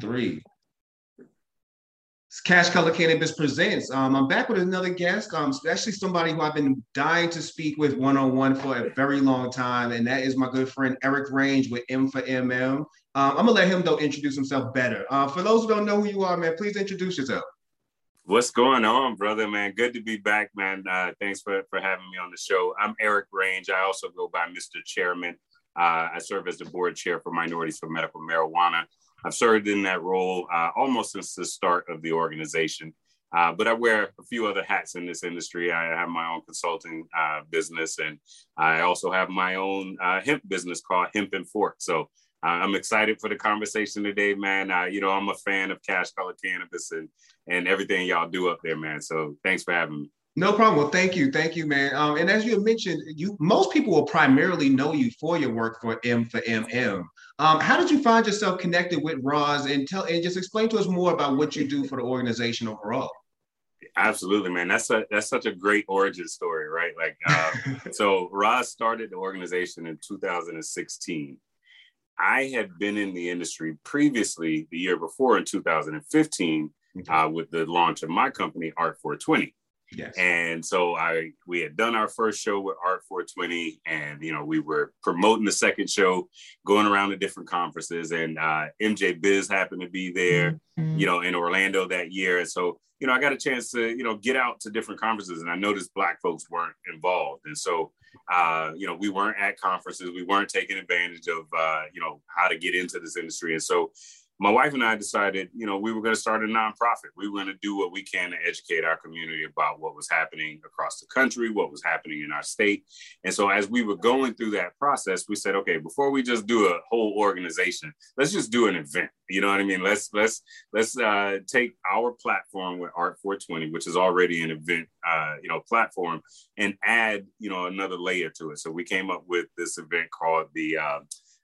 three. Cash Color Cannabis presents. Um, I'm back with another guest, um, especially somebody who I've been dying to speak with one on one for a very long time, and that is my good friend Eric Range with M for MM. Um, I'm gonna let him though introduce himself better. Uh, for those who don't know who you are, man, please introduce yourself. What's going on, brother, man? Good to be back, man. Uh, thanks for, for having me on the show. I'm Eric Range. I also go by Mr. Chairman. Uh, I serve as the board chair for Minorities for Medical Marijuana. I've served in that role uh, almost since the start of the organization. Uh, but I wear a few other hats in this industry. I have my own consulting uh, business, and I also have my own uh, hemp business called Hemp and Fork. So uh, I'm excited for the conversation today, man. Uh, you know, I'm a fan of Cash Color Cannabis and and everything y'all do up there, man. So thanks for having me. No problem. Well, thank you, thank you, man. Um, and as you mentioned, you most people will primarily know you for your work for M for MM. Um, how did you find yourself connected with Roz and tell and just explain to us more about what you do for the organization overall? Absolutely, man. That's a that's such a great origin story, right? Like, uh, so Roz started the organization in 2016. I had been in the industry previously the year before in 2015 uh, with the launch of my company Art 420. Yes. And so I we had done our first show with Art 420, and you know we were promoting the second show, going around to different conferences, and uh, MJ Biz happened to be there, mm-hmm. you know, in Orlando that year, and so you know I got a chance to you know get out to different conferences, and I noticed Black folks weren't involved, and so uh, you know we weren't at conferences, we weren't taking advantage of uh, you know how to get into this industry, and so my wife and I decided, you know, we were going to start a nonprofit. We were going to do what we can to educate our community about what was happening across the country, what was happening in our state. And so as we were going through that process, we said, okay, before we just do a whole organization, let's just do an event. You know what I mean? Let's let's let's uh, take our platform with Art 420, which is already an event, uh, you know, platform, and add, you know, another layer to it. So we came up with this event called the uh,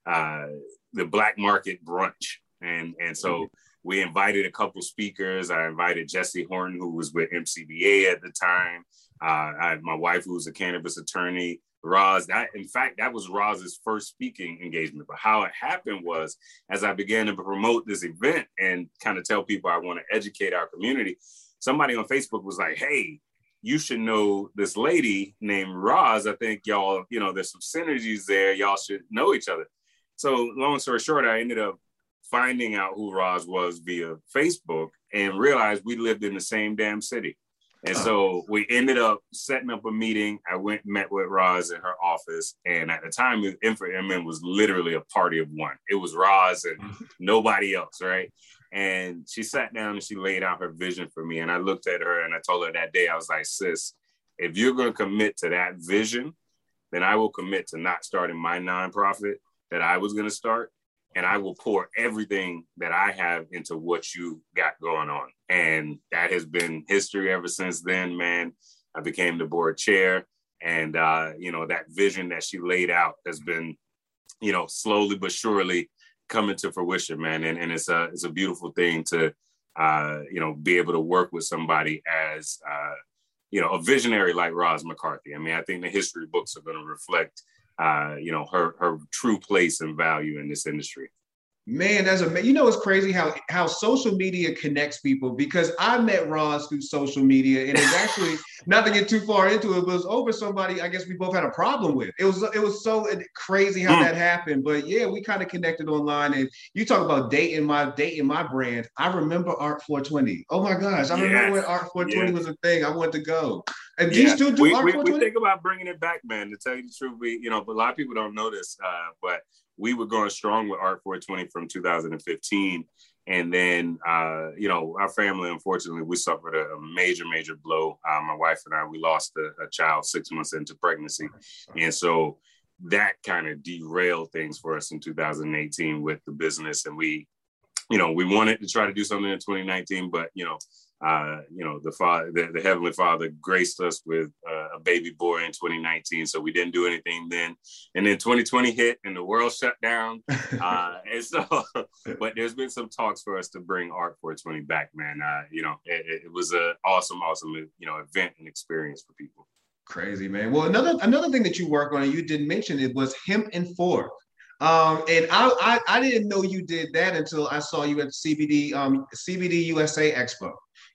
uh the Black Market Brunch and and so mm-hmm. we invited a couple speakers. I invited Jesse Horton, who was with MCBA at the time. Uh, I my wife, who was a cannabis attorney. Roz, that in fact, that was Roz's first speaking engagement. But how it happened was as I began to promote this event and kind of tell people I want to educate our community, somebody on Facebook was like, hey, you should know this lady named Roz. I think y'all, you know, there's some synergies there. Y'all should know each other. So long story short, I ended up finding out who Roz was via Facebook and realized we lived in the same damn city. And so we ended up setting up a meeting. I went met with Roz in her office, and at the time, MM was literally a party of one. It was Roz and nobody else, right? And she sat down and she laid out her vision for me. And I looked at her and I told her that day, I was like, "Sis, if you're going to commit to that vision, then I will commit to not starting my nonprofit that I was going to start and I will pour everything that I have into what you got going on. And that has been history ever since then, man. I became the board chair. And, uh, you know, that vision that she laid out has been, you know, slowly but surely coming to fruition, man. And, and it's, a, it's a beautiful thing to, uh, you know, be able to work with somebody as, uh, you know, a visionary like Roz McCarthy. I mean, I think the history books are going to reflect uh, you know, her her true place and value in this industry. Man, that's a you know it's crazy how how social media connects people because I met Roz through social media and it's actually not to get too far into it, but it was over somebody I guess we both had a problem with. It was it was so crazy how mm. that happened, but yeah, we kind of connected online. And you talk about dating my dating my brand. I remember Art 420. Oh my gosh, I yes. remember when Art 420 yes. was a thing. I wanted to go. And yeah. you still do we, we, 420? We think about bringing it back, man. To tell you the truth, we you know, but a lot of people don't know this, uh, but we were going strong with Art 420 from 2015. And then, uh, you know, our family, unfortunately, we suffered a, a major, major blow. Uh, my wife and I, we lost a, a, child six months into pregnancy. And so that kind of derailed things for us in 2018 with the business. And we, you know, we wanted to try to do something in 2019, but, you know, uh, you know, the father, the, the, heavenly Father graced us with uh, a baby boy in 2019, so we didn't do anything then. And then 2020 hit, and the world shut down. Uh, and so, but there's been some talks for us to bring Art 420 back, man. Uh, you know, it, it was an awesome, awesome, you know, event and experience for people. Crazy, man. Well, another another thing that you work on, and you didn't mention it, was hemp and fork. Um, and I, I, I didn't know you did that until I saw you at CBD um, CBD USA Expo.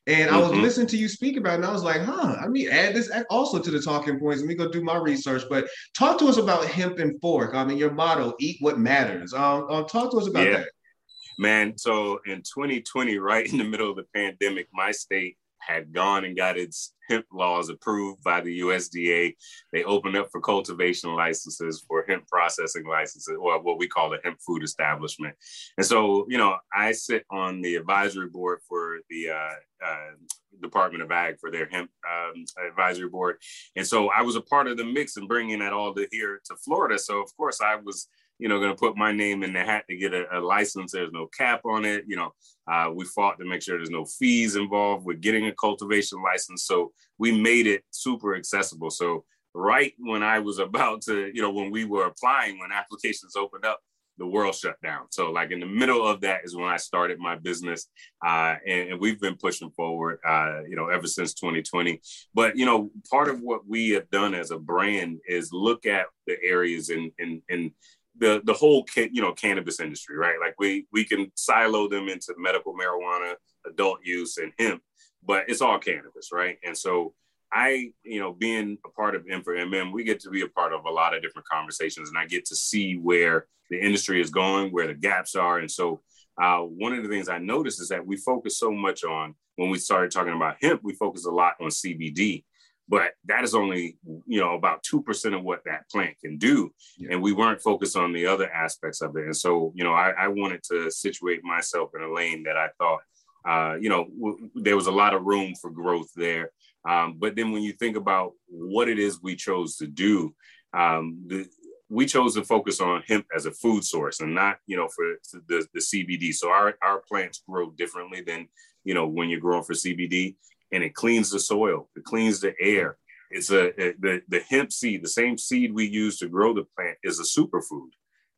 And mm-hmm. I was mm-hmm. listening to you speak about it, and I was like, huh, I mean, add this also to the talking points. Let me go do my research. But talk to us about hemp and fork. I mean, your motto, eat what matters. Um, um talk to us about yeah. that. Man, so in 2020, right in the middle of the pandemic, my state had gone and got its hemp laws approved by the USDA. They opened up for cultivation licenses for hemp processing licenses, or what we call a hemp food establishment. And so, you know, I sit on the advisory board for the uh, uh, Department of Ag for their hemp um, advisory board. And so I was a part of the mix and bringing that all to here to Florida. So, of course, I was you know, going to put my name in the hat to get a, a license. There's no cap on it. You know, uh, we fought to make sure there's no fees involved with getting a cultivation license. So we made it super accessible. So right when I was about to, you know, when we were applying, when applications opened up, the world shut down. So like in the middle of that is when I started my business, uh, and, and, we've been pushing forward, uh, you know, ever since 2020. But you know, part of what we have done as a brand is look at the areas and and in the the whole you know cannabis industry, right? Like we we can silo them into medical marijuana, adult use, and hemp, but it's all cannabis, right? And so I, you know, being a part of M for MM, we get to be a part of a lot of different conversations, and I get to see where the industry is going, where the gaps are, and so uh, one of the things I noticed is that we focus so much on when we started talking about hemp, we focus a lot on CBD, but that is only you know about 2% of what that plant can do. Yeah. and we weren't focused on the other aspects of it. And so you know I, I wanted to situate myself in a lane that i thought uh, you know w- there was a lot of room for growth there. Um, but then when you think about what it is we chose to do um, the, we chose to focus on hemp as a food source and not you know for the, the cbd so our, our plants grow differently than you know when you're growing for cbd and it cleans the soil, it cleans the air. It's a, a the, the hemp seed, the same seed we use to grow the plant is a superfood.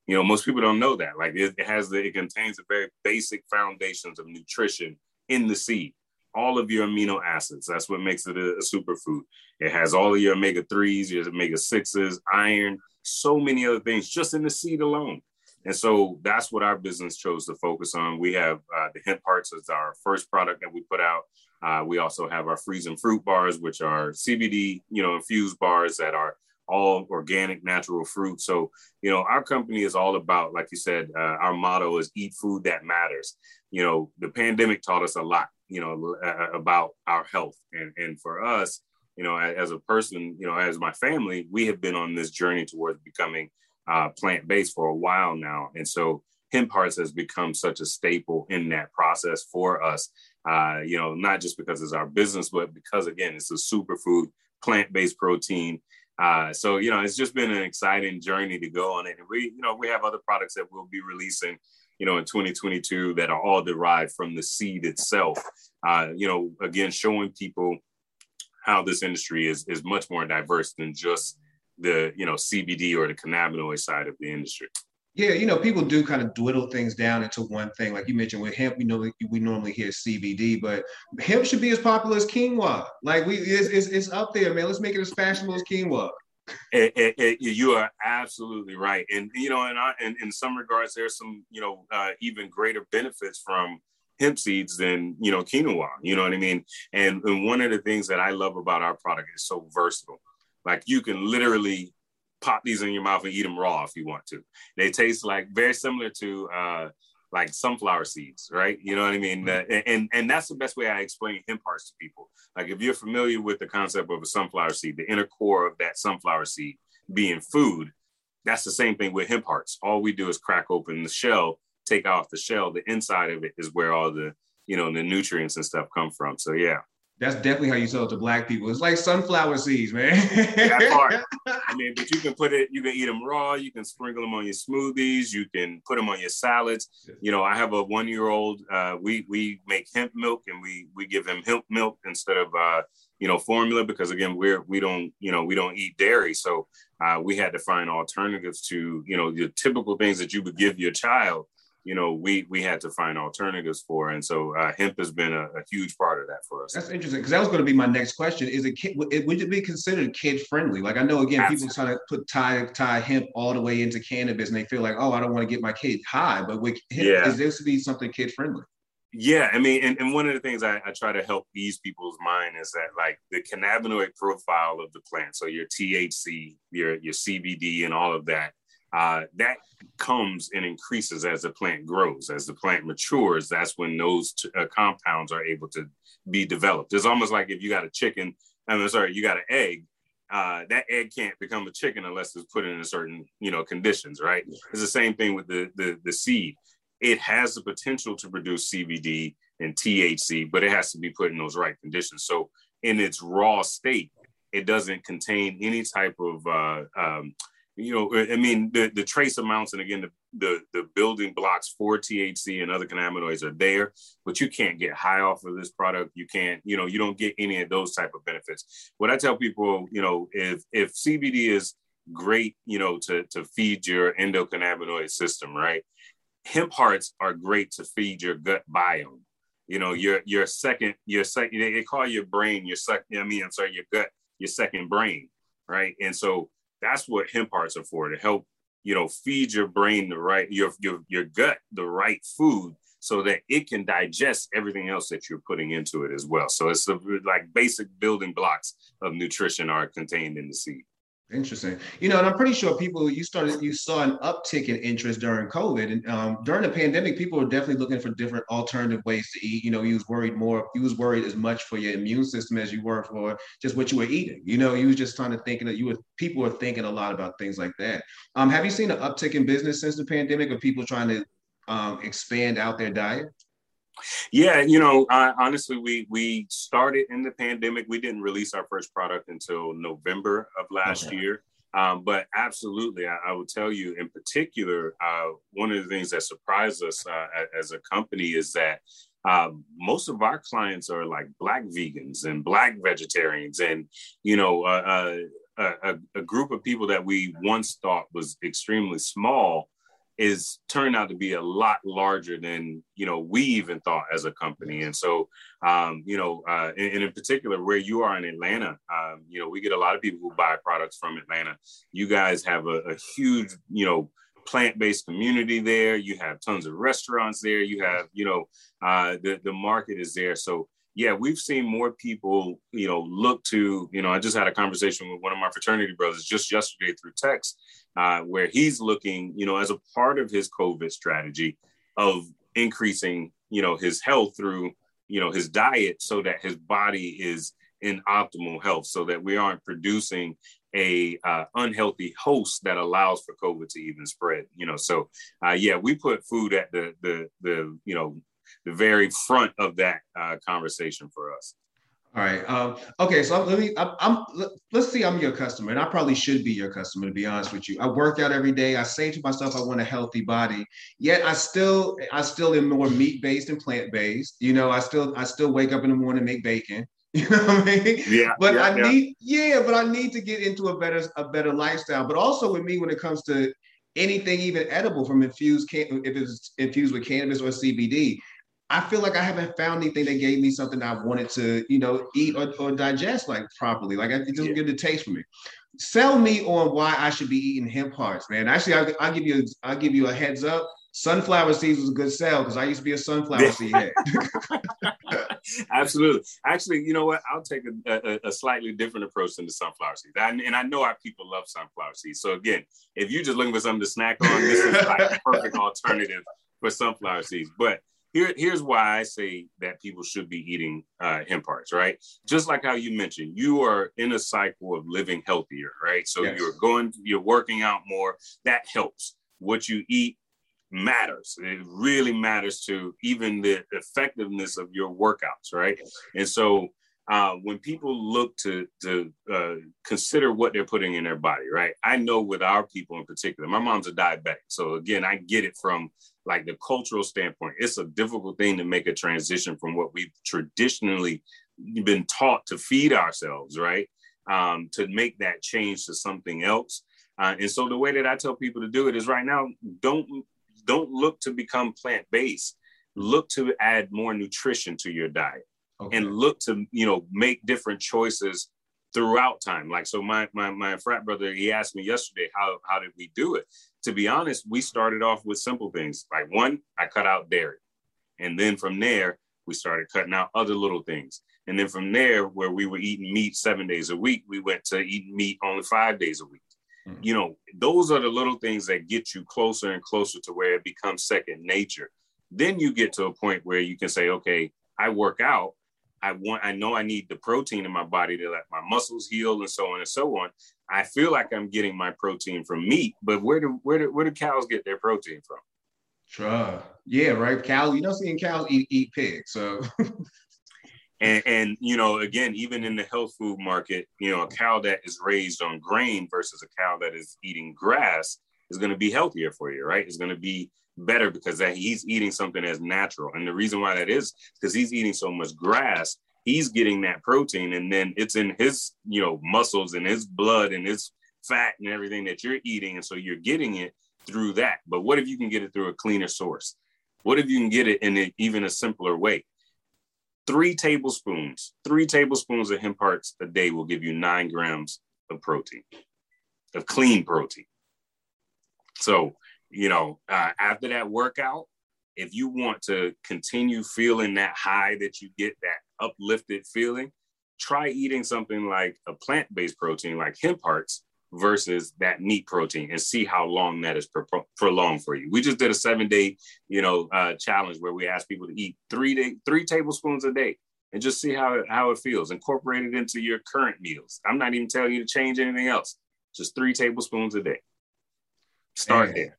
You know, most people don't know that. Like it, it has the, it contains the very basic foundations of nutrition in the seed. All of your amino acids. That's what makes it a, a superfood. It has all of your omega threes, your omega sixes, iron, so many other things just in the seed alone. And so that's what our business chose to focus on. We have uh, the hemp hearts as our first product that we put out. Uh, we also have our freezing fruit bars, which are CBD, you know, infused bars that are all organic, natural fruit. So, you know, our company is all about, like you said, uh, our motto is eat food that matters. You know, the pandemic taught us a lot, you know, uh, about our health. And, and for us, you know, as a person, you know, as my family, we have been on this journey towards becoming uh, plant based for a while now. And so hemp hearts has become such a staple in that process for us uh, you know, not just because it's our business, but because again, it's a superfood, plant-based protein. Uh, so you know, it's just been an exciting journey to go on it. And we, you know, we have other products that we'll be releasing, you know, in 2022 that are all derived from the seed itself. Uh, you know, again, showing people how this industry is is much more diverse than just the you know CBD or the cannabinoid side of the industry. Yeah, you know, people do kind of dwindle things down into one thing. Like you mentioned with hemp, we know we normally hear CBD, but hemp should be as popular as quinoa. Like we, it's, it's, it's up there, man. Let's make it as fashionable as quinoa. It, it, it, you are absolutely right, and you know, and I, in, in some regards, there's some you know uh, even greater benefits from hemp seeds than you know quinoa. You know what I mean? And, and one of the things that I love about our product is so versatile. Like you can literally pop these in your mouth and eat them raw if you want to. They taste like very similar to uh, like sunflower seeds, right? You know what I mean? Mm-hmm. Uh, and and that's the best way I explain hemp hearts to people. Like if you're familiar with the concept of a sunflower seed, the inner core of that sunflower seed being food, that's the same thing with hemp hearts. All we do is crack open the shell, take off the shell. The inside of it is where all the you know the nutrients and stuff come from. So yeah. That's definitely how you sell it to black people. It's like sunflower seeds, man. that part. I mean, but you can put it, you can eat them raw, you can sprinkle them on your smoothies, you can put them on your salads. You know, I have a one-year-old. Uh, we we make hemp milk and we we give him hemp milk instead of uh, you know formula because again we're we don't you know we don't eat dairy, so uh, we had to find alternatives to you know the typical things that you would give your child you know, we we had to find alternatives for. And so uh, hemp has been a, a, huge part of that for us. That's interesting because that was going to be my next question. Is it kid, would it be considered kid friendly? Like I know again, Absolutely. people trying to put tie tie hemp all the way into cannabis, and they feel like, oh, I don't want to get my kid high. But with hemp, yeah. is this to be something kid friendly? Yeah, I mean, and, and one of the things I, I try to help ease people's mind is that like the cannabinoid profile of the plant, so your THC, your your CBD, and all of that, uh, that comes and increases as the plant grows. As the plant matures, that's when those t- uh, compounds are able to be developed. It's almost like if you got a chicken, I'm sorry, you got an egg. Uh, that egg can't become a chicken unless it's put in a certain, you know, conditions, right? It's the same thing with the the, the seed. It has the potential to produce CBD and THC, but it has to be put in those right conditions. So in its raw state, it doesn't contain any type of uh, um, you know, I mean, the, the trace amounts and again, the, the, the building blocks for THC and other cannabinoids are there, but you can't get high off of this product. You can't, you know, you don't get any of those type of benefits. What I tell people, you know, if if CBD is great, you know, to to feed your endocannabinoid system, right? Hemp hearts are great to feed your gut biome. You know, your your second, your second, they call your brain your second. I mean, I'm sorry, your gut, your second brain, right? And so that's what hemp hearts are for to help you know feed your brain the right your your your gut the right food so that it can digest everything else that you're putting into it as well. So it's the like basic building blocks of nutrition are contained in the seed Interesting. You know, and I'm pretty sure people you started you saw an uptick in interest during COVID, and um, during the pandemic, people were definitely looking for different alternative ways to eat. You know, you was worried more. You was worried as much for your immune system as you were for just what you were eating. You know, you was just trying to thinking that you were people were thinking a lot about things like that. Um, have you seen an uptick in business since the pandemic of people trying to um, expand out their diet? Yeah, you know, uh, honestly, we we started in the pandemic. We didn't release our first product until November of last okay. year. Um, but absolutely, I, I will tell you in particular, uh, one of the things that surprised us uh, as a company is that uh, most of our clients are like black vegans and black vegetarians, and you know, uh, uh, a, a, group of people that we once thought was extremely small is turned out to be a lot larger than you know we even thought as a company. And so um, you know uh, and, and, in particular where you are in atlanta um, you know we get a lot of people who buy products from atlanta. You guys have a, a huge you know plant-based community there. You have tons of restaurants there. You have you know uh, the, the market is there. So yeah, we've seen more people, you know, look to, you know, I just had a conversation with one of my fraternity brothers just yesterday through text, uh, where he's looking, you know, as a part of his COVID strategy of increasing, you know, his health through, you know, his diet so that his body is in optimal health so that we aren't producing a uh, unhealthy host that allows for COVID to even spread, you know. So, uh, yeah, we put food at the the the you know the very front of that uh, conversation for us. All right. Um, okay. So let me. I'm, I'm. Let's see. I'm your customer, and I probably should be your customer. To be honest with you, I work out every day. I say to myself, I want a healthy body. Yet I still, I still am more meat based and plant based. You know, I still, I still wake up in the morning, make bacon. You know what I mean? Yeah. But yeah, I yeah. need, yeah, but I need to get into a better, a better lifestyle. But also with me, when it comes to anything even edible from infused, if it's infused with cannabis or CBD, I feel like I haven't found anything that gave me something I wanted to, you know, eat or, or digest like properly. Like it doesn't yeah. get the taste for me. Sell me on why I should be eating hemp hearts, man. Actually, I'll, I'll give you a, I'll give you a heads up. Sunflower seeds was a good sell because I used to be a sunflower seed head. Absolutely. Actually, you know what? I'll take a, a, a, slightly different approach than the sunflower seeds. I, and I know our people love sunflower seeds. So again, if you're just looking for something to snack on, this is like a perfect alternative for sunflower seeds. But here, here's why I say that people should be eating uh, hemp hearts, right? Just like how you mentioned, you are in a cycle of living healthier, right? So yes. you're going, you're working out more. That helps. What you eat matters. It really matters to even the effectiveness of your workouts, right? And so uh, when people look to to uh, consider what they're putting in their body, right? I know with our people in particular, my mom's a diabetic, so again, I get it from like the cultural standpoint. It's a difficult thing to make a transition from what we've traditionally been taught to feed ourselves, right? Um, to make that change to something else. Uh, and so the way that I tell people to do it is right now, don't don't look to become plant based. Look to add more nutrition to your diet, okay. and look to you know make different choices throughout time. Like so, my my my frat brother he asked me yesterday how how did we do it. To be honest, we started off with simple things. Like one, I cut out dairy, and then from there we started cutting out other little things. And then from there, where we were eating meat seven days a week, we went to eating meat only five days a week. Mm-hmm. You know, those are the little things that get you closer and closer to where it becomes second nature. Then you get to a point where you can say, okay, I work out. I want, I know I need the protein in my body to let my muscles heal and so on and so on. I feel like I'm getting my protein from meat, but where do where do where do cows get their protein from? Sure. Yeah, right. Cow, you know, seeing cows eat eat pigs. So And, and you know, again, even in the health food market, you know, a cow that is raised on grain versus a cow that is eating grass is going to be healthier for you, right? It's going to be better because that he's eating something that's natural. And the reason why that is because he's eating so much grass, he's getting that protein, and then it's in his, you know, muscles and his blood and his fat and everything that you're eating, and so you're getting it through that. But what if you can get it through a cleaner source? What if you can get it in a, even a simpler way? three tablespoons, three tablespoons of hemp hearts a day will give you nine grams of protein, of clean protein. So, you know, uh, after that workout, if you want to continue feeling that high that you get, that uplifted feeling, try eating something like a plant based protein like hemp hearts versus that meat protein and see how long that is pro- prolonged for you. We just did a seven day, you know, uh, challenge where we asked people to eat three day, three tablespoons a day and just see how it, how it feels. Incorporate it into your current meals. I'm not even telling you to change anything else. Just three tablespoons a day. Start man, there.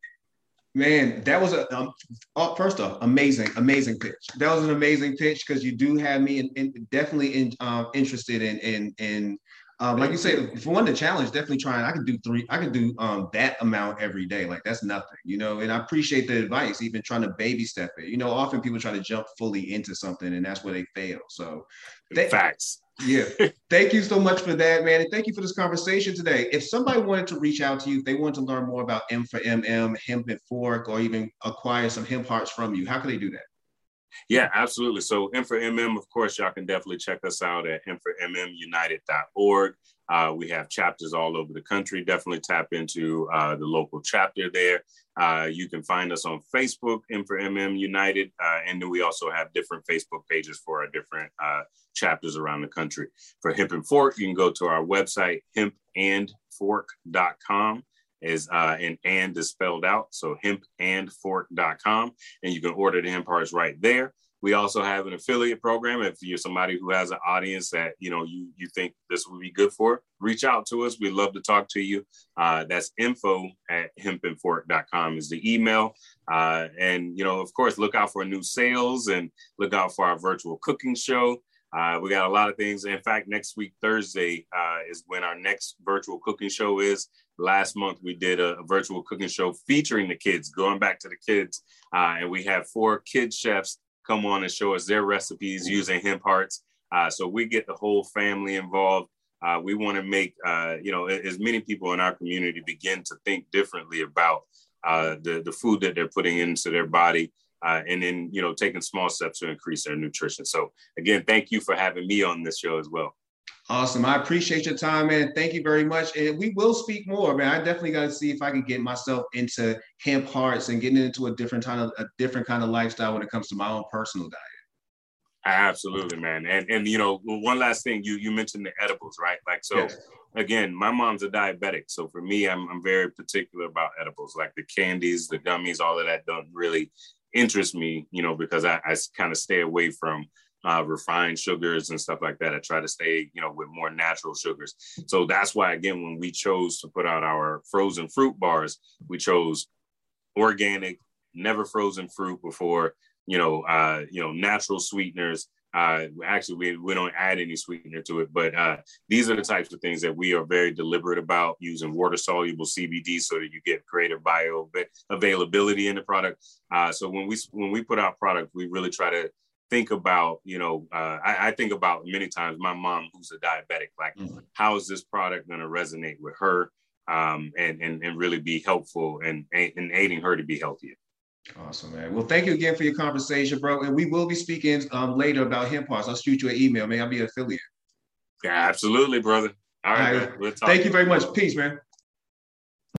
Man, that was a um, uh, first off amazing, amazing pitch. That was an amazing pitch because you do have me in, in definitely in, uh, interested in in in um, like you said, for one, the challenge definitely trying. I can do three. I can do um, that amount every day. Like that's nothing, you know. And I appreciate the advice, even trying to baby step it. You know, often people try to jump fully into something, and that's where they fail. So, th- facts. Yeah. thank you so much for that, man, and thank you for this conversation today. If somebody wanted to reach out to you, if they wanted to learn more about M for MM, hemp and fork, or even acquire some hemp hearts from you, how can they do that? Yeah, absolutely. So M for MM, of course, y'all can definitely check us out at m4mmunited.org. Uh, we have chapters all over the country. Definitely tap into uh, the local chapter there. Uh, you can find us on Facebook, M for MM United, uh, and then we also have different Facebook pages for our different uh, chapters around the country. For Hemp and Fork, you can go to our website, hempandfork.com is uh, and and is spelled out. So hempandfork.com. And you can order the hemp hearts right there. We also have an affiliate program. If you're somebody who has an audience that you know you you think this would be good for, reach out to us. We'd love to talk to you. Uh, that's info at hempandfork.com is the email. Uh, and you know, of course, look out for new sales and look out for our virtual cooking show. Uh, we got a lot of things. In fact, next week, Thursday, uh, is when our next virtual cooking show is. Last month, we did a, virtual cooking show featuring the kids, going back to the kids. Uh, and we have four kid chefs come on and show us their recipes using hemp hearts. Uh, so we get the whole family involved. Uh, we want to make, uh, you know, as many people in our community begin to think differently about the, the food that they're putting into their body uh, and then you know taking small steps to increase their nutrition. So again, thank you for having me on this show as well. Awesome. I appreciate your time, man. Thank you very much. And we will speak more, man. I definitely got to see if I can get myself into hemp hearts and getting into a different kind of a different kind of lifestyle when it comes to my own personal diet. Absolutely, man. And and you know, one last thing, you you mentioned the edibles, right? Like so yes. again, my mom's a diabetic. So for me, I'm I'm very particular about edibles, like the candies, the gummies, all of that don't really interest me, you know, because I, I kind of stay away from uh, refined sugars and stuff like that. I try to stay, you know, with more natural sugars. So that's why, again, when we chose to put out our frozen fruit bars, we chose organic, never frozen fruit before, you know, uh, you know, natural sweeteners, uh, actually, we, we don't add any sweetener to it, but uh, these are the types of things that we are very deliberate about using water soluble CBD so that you get greater bio availability in the product. Uh, so when we when we put out product, we really try to think about you know uh, I, I, think about many times my mom who's a diabetic like mm-hmm. how is this product going to resonate with her um, and, and and really be helpful and and aiding her to be healthier Awesome, man. Well, thank you again for your conversation, bro. And we will be speaking um, later about hemp hearts. I'll shoot you an email. May I be an affiliate? Yeah, absolutely, brother. All right. All right. We'll thank you very much. Peace, man.